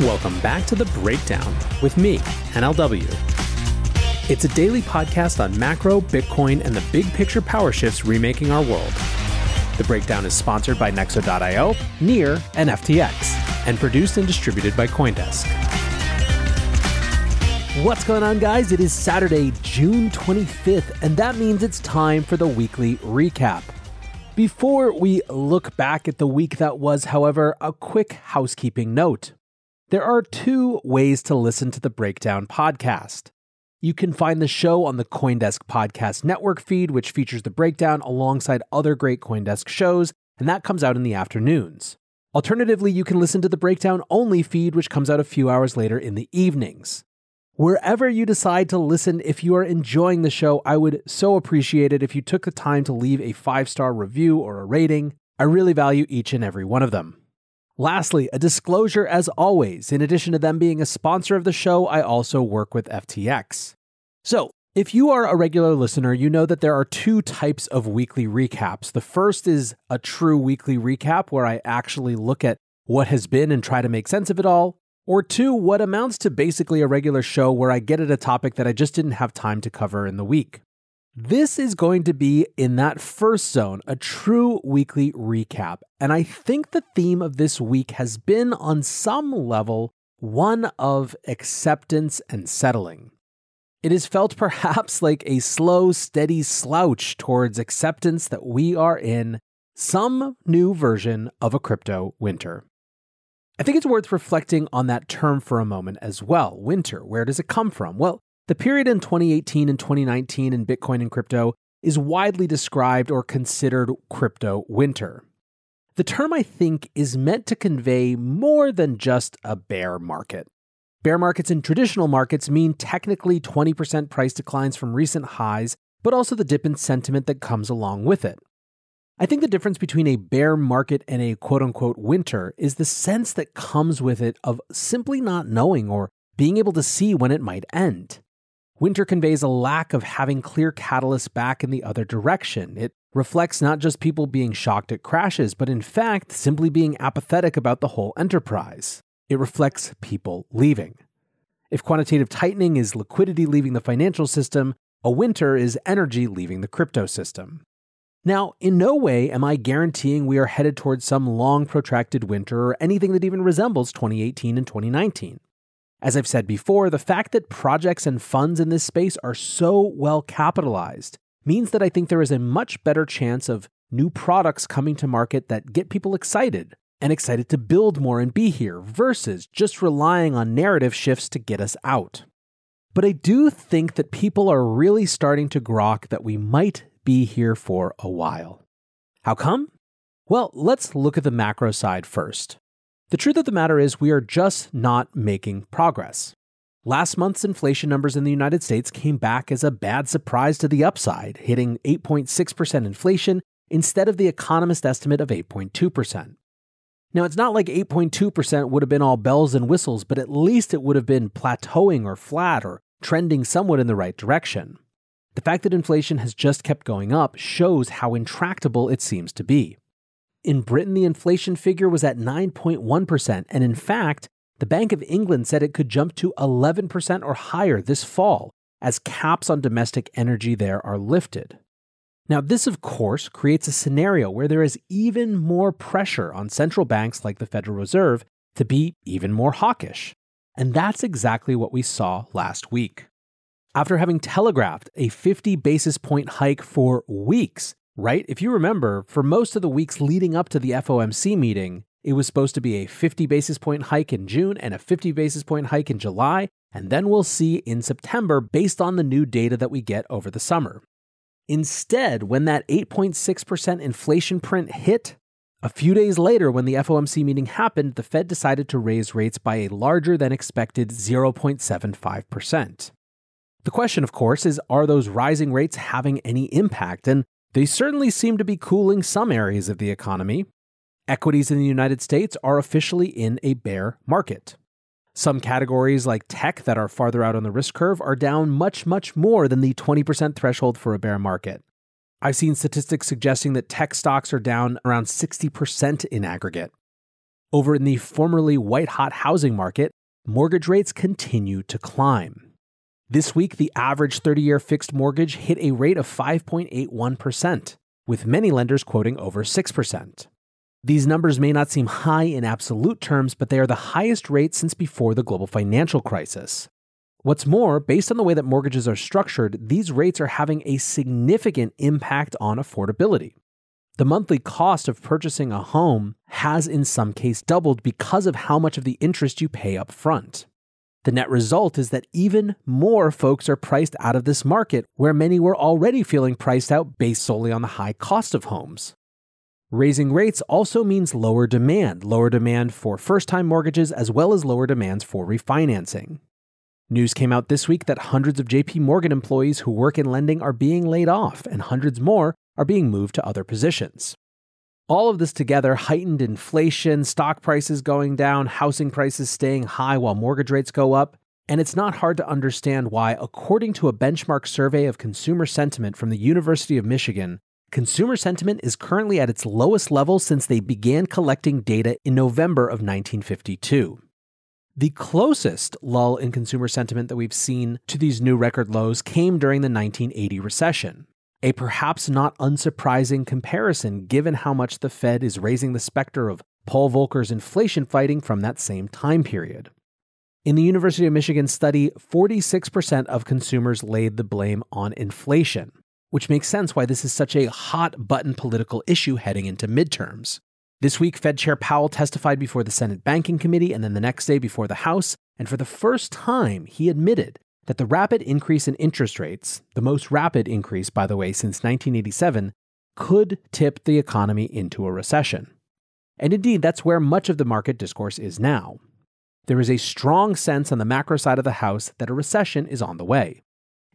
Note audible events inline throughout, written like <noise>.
Welcome back to The Breakdown with me, NLW. It's a daily podcast on macro, Bitcoin, and the big picture power shifts remaking our world. The Breakdown is sponsored by Nexo.io, Near, and FTX, and produced and distributed by Coindesk. What's going on, guys? It is Saturday, June 25th, and that means it's time for the weekly recap. Before we look back at the week that was, however, a quick housekeeping note. There are two ways to listen to the Breakdown podcast. You can find the show on the Coindesk Podcast Network feed, which features the breakdown alongside other great Coindesk shows, and that comes out in the afternoons. Alternatively, you can listen to the breakdown only feed, which comes out a few hours later in the evenings. Wherever you decide to listen, if you are enjoying the show, I would so appreciate it if you took the time to leave a five star review or a rating. I really value each and every one of them. Lastly, a disclosure as always. In addition to them being a sponsor of the show, I also work with FTX. So, if you are a regular listener, you know that there are two types of weekly recaps. The first is a true weekly recap where I actually look at what has been and try to make sense of it all. Or two, what amounts to basically a regular show where I get at a topic that I just didn't have time to cover in the week. This is going to be in that first zone, a true weekly recap. And I think the theme of this week has been, on some level, one of acceptance and settling. It has felt <laughs> perhaps like a slow, steady slouch towards acceptance that we are in some new version of a crypto winter. I think it's worth reflecting on that term for a moment as well. Winter, where does it come from? Well, the period in 2018 and 2019 in Bitcoin and crypto is widely described or considered crypto winter. The term, I think, is meant to convey more than just a bear market. Bear markets in traditional markets mean technically 20% price declines from recent highs, but also the dip in sentiment that comes along with it. I think the difference between a bear market and a quote unquote winter is the sense that comes with it of simply not knowing or being able to see when it might end. Winter conveys a lack of having clear catalysts back in the other direction. It reflects not just people being shocked at crashes, but in fact, simply being apathetic about the whole enterprise. It reflects people leaving. If quantitative tightening is liquidity leaving the financial system, a winter is energy leaving the crypto system. Now, in no way am I guaranteeing we are headed towards some long protracted winter or anything that even resembles 2018 and 2019. As I've said before, the fact that projects and funds in this space are so well capitalized means that I think there is a much better chance of new products coming to market that get people excited and excited to build more and be here versus just relying on narrative shifts to get us out. But I do think that people are really starting to grok that we might be here for a while. How come? Well, let's look at the macro side first. The truth of the matter is, we are just not making progress. Last month's inflation numbers in the United States came back as a bad surprise to the upside, hitting 8.6% inflation instead of the economist estimate of 8.2%. Now, it's not like 8.2% would have been all bells and whistles, but at least it would have been plateauing or flat or trending somewhat in the right direction. The fact that inflation has just kept going up shows how intractable it seems to be. In Britain, the inflation figure was at 9.1%, and in fact, the Bank of England said it could jump to 11% or higher this fall as caps on domestic energy there are lifted. Now, this, of course, creates a scenario where there is even more pressure on central banks like the Federal Reserve to be even more hawkish. And that's exactly what we saw last week. After having telegraphed a 50 basis point hike for weeks, right? If you remember, for most of the weeks leading up to the FOMC meeting, it was supposed to be a 50 basis point hike in June and a 50 basis point hike in July, and then we'll see in September based on the new data that we get over the summer. Instead, when that 8.6% inflation print hit, a few days later, when the FOMC meeting happened, the Fed decided to raise rates by a larger than expected 0.75%. The question, of course, is are those rising rates having any impact? And they certainly seem to be cooling some areas of the economy. Equities in the United States are officially in a bear market. Some categories like tech that are farther out on the risk curve are down much, much more than the 20% threshold for a bear market. I've seen statistics suggesting that tech stocks are down around 60% in aggregate. Over in the formerly white hot housing market, mortgage rates continue to climb. This week, the average 30 year fixed mortgage hit a rate of 5.81%, with many lenders quoting over 6%. These numbers may not seem high in absolute terms, but they are the highest rate since before the global financial crisis. What's more, based on the way that mortgages are structured, these rates are having a significant impact on affordability. The monthly cost of purchasing a home has in some case doubled because of how much of the interest you pay up front. The net result is that even more folks are priced out of this market where many were already feeling priced out based solely on the high cost of homes. Raising rates also means lower demand, lower demand for first time mortgages, as well as lower demands for refinancing. News came out this week that hundreds of JP Morgan employees who work in lending are being laid off, and hundreds more are being moved to other positions. All of this together heightened inflation, stock prices going down, housing prices staying high while mortgage rates go up. And it's not hard to understand why, according to a benchmark survey of consumer sentiment from the University of Michigan, consumer sentiment is currently at its lowest level since they began collecting data in November of 1952. The closest lull in consumer sentiment that we've seen to these new record lows came during the 1980 recession. A perhaps not unsurprising comparison given how much the Fed is raising the specter of Paul Volcker's inflation fighting from that same time period. In the University of Michigan study, 46% of consumers laid the blame on inflation, which makes sense why this is such a hot button political issue heading into midterms. This week, Fed Chair Powell testified before the Senate Banking Committee and then the next day before the House, and for the first time, he admitted that the rapid increase in interest rates, the most rapid increase, by the way, since 1987, could tip the economy into a recession. And indeed, that's where much of the market discourse is now. There is a strong sense on the macro side of the House that a recession is on the way.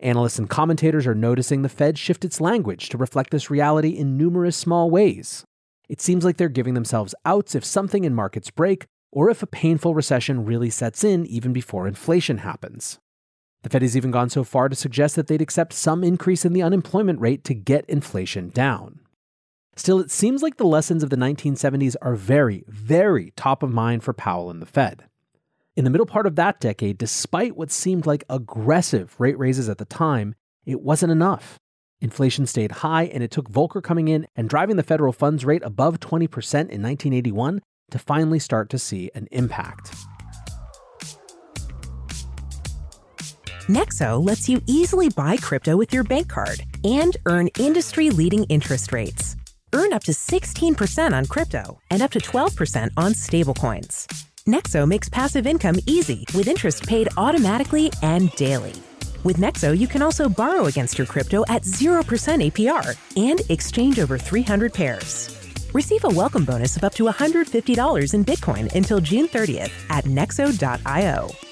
Analysts and commentators are noticing the Fed shift its language to reflect this reality in numerous small ways. It seems like they're giving themselves outs if something in markets break, or if a painful recession really sets in even before inflation happens. The Fed has even gone so far to suggest that they'd accept some increase in the unemployment rate to get inflation down. Still, it seems like the lessons of the 1970s are very, very top of mind for Powell and the Fed. In the middle part of that decade, despite what seemed like aggressive rate raises at the time, it wasn't enough. Inflation stayed high, and it took Volcker coming in and driving the federal funds rate above 20% in 1981 to finally start to see an impact. Nexo lets you easily buy crypto with your bank card and earn industry leading interest rates. Earn up to 16% on crypto and up to 12% on stablecoins. Nexo makes passive income easy with interest paid automatically and daily. With Nexo, you can also borrow against your crypto at 0% APR and exchange over 300 pairs. Receive a welcome bonus of up to $150 in Bitcoin until June 30th at nexo.io.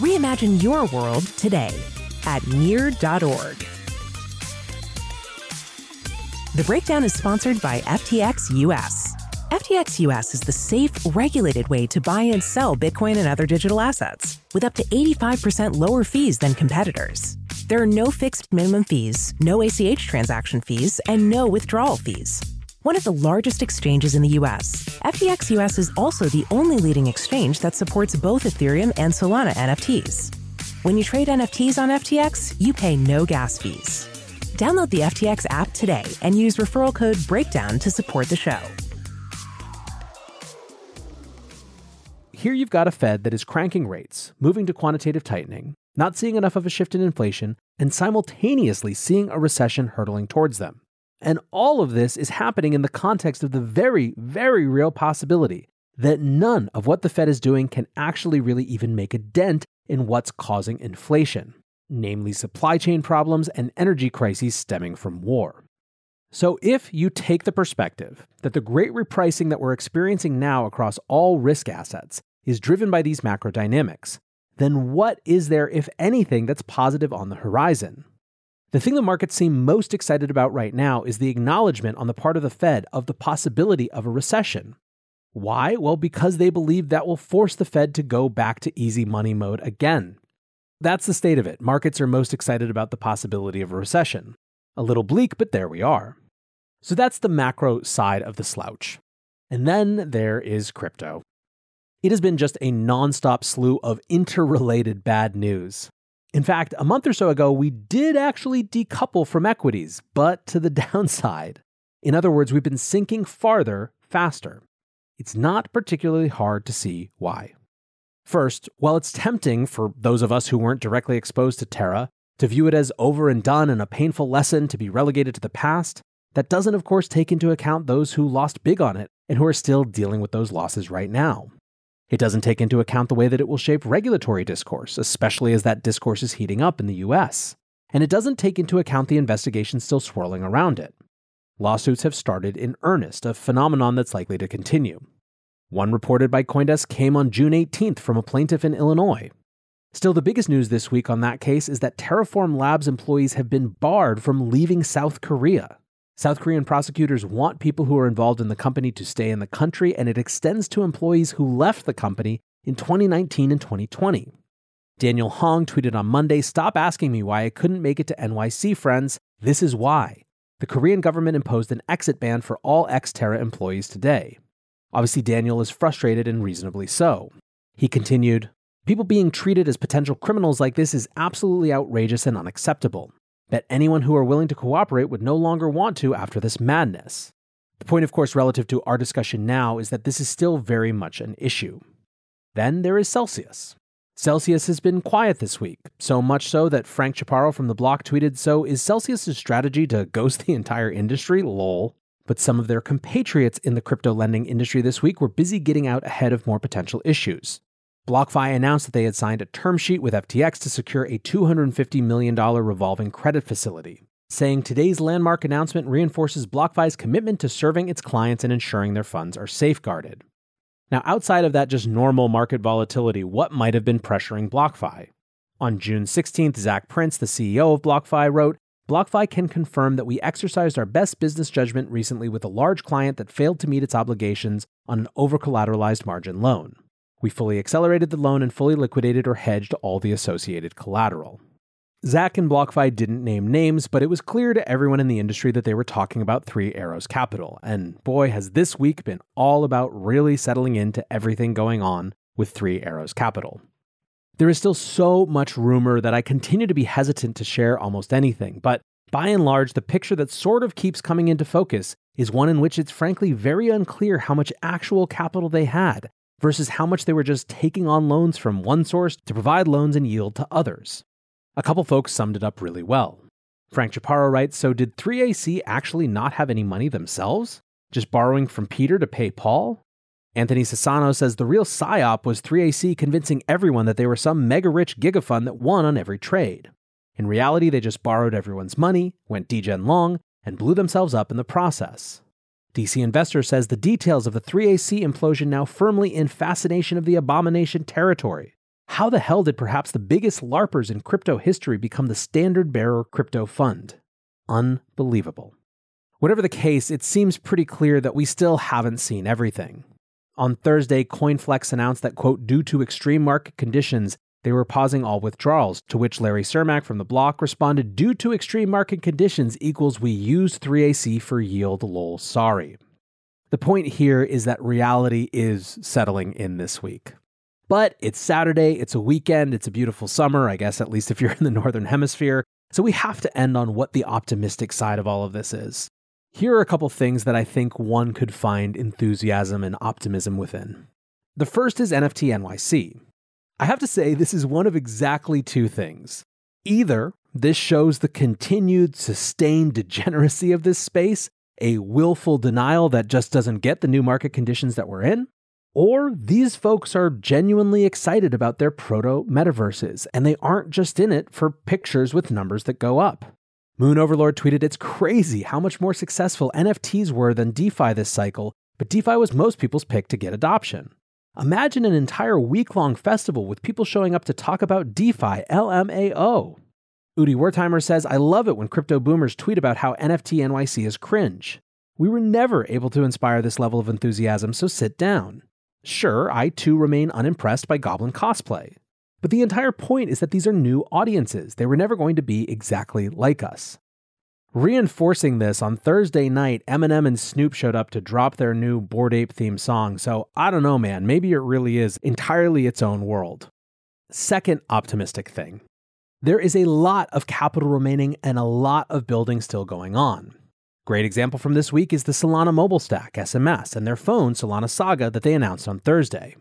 Reimagine your world today at near.org. The breakdown is sponsored by FTX US. FTX US is the safe, regulated way to buy and sell Bitcoin and other digital assets with up to 85% lower fees than competitors. There are no fixed minimum fees, no ACH transaction fees, and no withdrawal fees. One of the largest exchanges in the US, FTX US is also the only leading exchange that supports both Ethereum and Solana NFTs. When you trade NFTs on FTX, you pay no gas fees. Download the FTX app today and use referral code BREAKDOWN to support the show. Here you've got a Fed that is cranking rates, moving to quantitative tightening, not seeing enough of a shift in inflation, and simultaneously seeing a recession hurtling towards them. And all of this is happening in the context of the very, very real possibility that none of what the Fed is doing can actually really even make a dent in what's causing inflation, namely supply chain problems and energy crises stemming from war. So, if you take the perspective that the great repricing that we're experiencing now across all risk assets is driven by these macro dynamics, then what is there, if anything, that's positive on the horizon? The thing the markets seem most excited about right now is the acknowledgement on the part of the Fed of the possibility of a recession. Why? Well, because they believe that will force the Fed to go back to easy money mode again. That's the state of it. Markets are most excited about the possibility of a recession. A little bleak, but there we are. So that's the macro side of the slouch. And then there is crypto. It has been just a nonstop slew of interrelated bad news. In fact, a month or so ago, we did actually decouple from equities, but to the <laughs> downside. In other words, we've been sinking farther, faster. It's not particularly hard to see why. First, while it's tempting for those of us who weren't directly exposed to Terra to view it as over and done and a painful lesson to be relegated to the past, that doesn't, of course, take into account those who lost big on it and who are still dealing with those losses right now. It doesn't take into account the way that it will shape regulatory discourse, especially as that discourse is heating up in the US. And it doesn't take into account the investigation still swirling around it. Lawsuits have started in earnest, a phenomenon that's likely to continue. One reported by Coindesk came on June 18th from a plaintiff in Illinois. Still, the biggest news this week on that case is that Terraform Labs employees have been barred from leaving South Korea. South Korean prosecutors want people who are involved in the company to stay in the country, and it extends to employees who left the company in 2019 and 2020. Daniel Hong tweeted on Monday Stop asking me why I couldn't make it to NYC, friends. This is why. The Korean government imposed an exit ban for all ex Terra employees today. Obviously, Daniel is frustrated and reasonably so. He continued People being treated as potential criminals like this is absolutely outrageous and unacceptable that anyone who are willing to cooperate would no longer want to after this madness. The point, of course, relative to our discussion now is that this is still very much an issue. Then there is Celsius. Celsius has been quiet this week, so much so that Frank Chaparro from the block tweeted So is Celsius' strategy to ghost the entire industry? Lol. But some of their compatriots in the crypto lending industry this week were busy getting out ahead of more potential issues. BlockFi announced that they had signed a term sheet with FTX to secure a $250 million revolving credit facility, saying today's landmark announcement reinforces BlockFi's commitment to serving its clients and ensuring their funds are safeguarded. Now, outside of that just normal market volatility, what might have been pressuring BlockFi? On June 16th, Zac Prince, the CEO of BlockFi, wrote, BlockFi can confirm that we exercised our best business judgment recently with a large client that failed to meet its obligations on an over collateralized margin loan. We fully accelerated the loan and fully liquidated or hedged all the associated collateral. Zac and BlockFi didn't name names, but it was clear to everyone in the industry that they were talking about Three Arrows Capital. And boy, has this week been all about really settling into everything going on with Three Arrows Capital. There is still so much rumor that I continue to be hesitant to share almost anything, but by and large, the picture that sort of keeps coming into focus is one in which it's frankly very unclear how much actual capital they had versus how much they were just taking on loans from one source to provide loans and yield to others. A couple folks summed it up really well. Frank Chaparro writes So, did 3AC actually not have any money themselves? Just borrowing from Peter to pay Paul? Anthony Sassano says the real psyop was 3AC convincing everyone that they were some mega rich gigafund that won on every trade. In reality, they just borrowed everyone's money, went degen long, and blew themselves up in the process. DC Investor says the details of the 3AC implosion now firmly in fascination of the abomination territory. How the hell did perhaps the biggest LARPers in crypto history become the standard bearer crypto fund? Unbelievable. Whatever the case, it seems pretty clear that we still haven't seen everything. On Thursday, CoinFlex announced that, quote, due to extreme market conditions, they were pausing all withdrawals, to which Larry Cermak from the block responded, Due to extreme market conditions equals we use 3AC for yield lol sorry. The point here is that reality is settling in this week. But it's Saturday, it's a weekend, it's a beautiful summer, I guess, at least if you're in the Northern Hemisphere. So we have to end on what the optimistic side of all of this is. Here are a couple things that I think one could find enthusiasm and optimism within. The first is NFT NYC. I have to say, this is one of exactly two things. Either this shows the continued sustained degeneracy of this space, a willful denial that just doesn't get the new market conditions that we're in, or these folks are genuinely excited about their proto metaverses and they aren't just in it for pictures with numbers that go up. Moon Overlord tweeted, It's crazy how much more successful NFTs were than DeFi this cycle, but DeFi was most people's pick to get adoption. Imagine an entire week long festival with people showing up to talk about DeFi, LMAO. Udi Wertheimer says, I love it when crypto boomers tweet about how NFT NYC is cringe. We were never able to inspire this level of enthusiasm, so sit down. Sure, I too remain unimpressed by Goblin cosplay. But the entire point is that these are new audiences. They were never going to be exactly like us. Reinforcing this, on Thursday night, Eminem and Snoop showed up to drop their new Bored Ape theme song. So I don't know, man. Maybe it really is entirely its own world. Second optimistic thing there is a lot of capital remaining and a lot of building still going on. Great example from this week is the Solana mobile stack, SMS, and their phone, Solana Saga, that they announced on Thursday.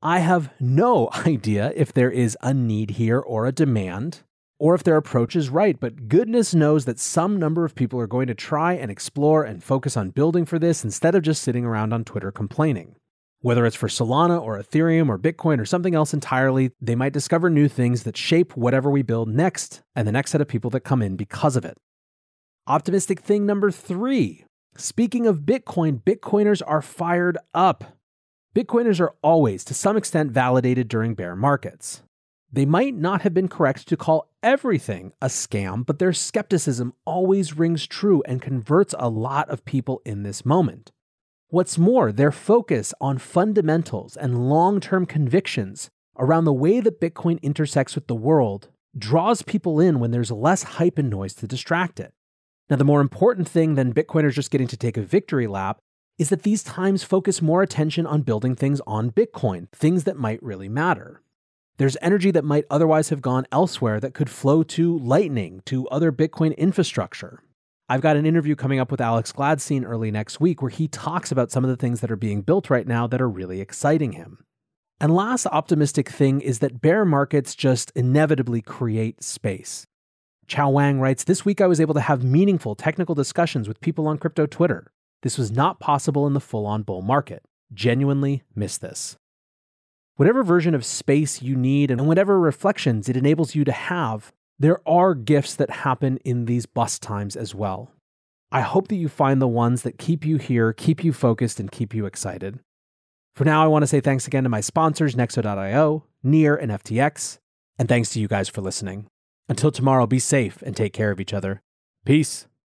I have no <laughs> idea if there is a need here or a demand or if their approach is right, but goodness knows that some number of people are going to try and explore and focus on building for this instead of just sitting around on Twitter complaining. Whether it's for Solana or Ethereum or Bitcoin or something else entirely, they might discover new things that shape whatever we build next and the next set of people that come in because of it. Optimistic thing number three. Speaking of Bitcoin, Bitcoiners are fired up. Bitcoiners are always, to some extent, validated during bear markets. They might not have been correct to call everything a scam, but their skepticism always rings true and converts a lot of people in this moment. What's more, their focus on fundamentals and long term convictions around the way that Bitcoin intersects with the world draws people in when there's less hype and noise to distract it. Now, the more important thing than Bitcoiners just getting to take a victory lap is that these times focus more attention on building things on Bitcoin, things that might really matter. There's energy that might otherwise have gone elsewhere that could flow to Lightning, to other Bitcoin infrastructure. I've got an interview coming up with Alex Gladstein early next week where he talks about some of the things that are being built right now that are really exciting him. And last optimistic thing is that bear markets just inevitably create space. Chao Wang writes This week I was able to have meaningful technical discussions with people on crypto Twitter. This was not possible in the full on bull market. Genuinely miss this whatever version of space you need and whatever reflections it enables you to have, there are gifts that happen in these bus times as well. I hope that you find the ones that keep you here, keep you focused, and keep you excited. For now, I want to say thanks again to my sponsors, Nexo.io, Near, and FTX, and thanks to you guys for listening. Until tomorrow, be safe and take care of each other. Peace.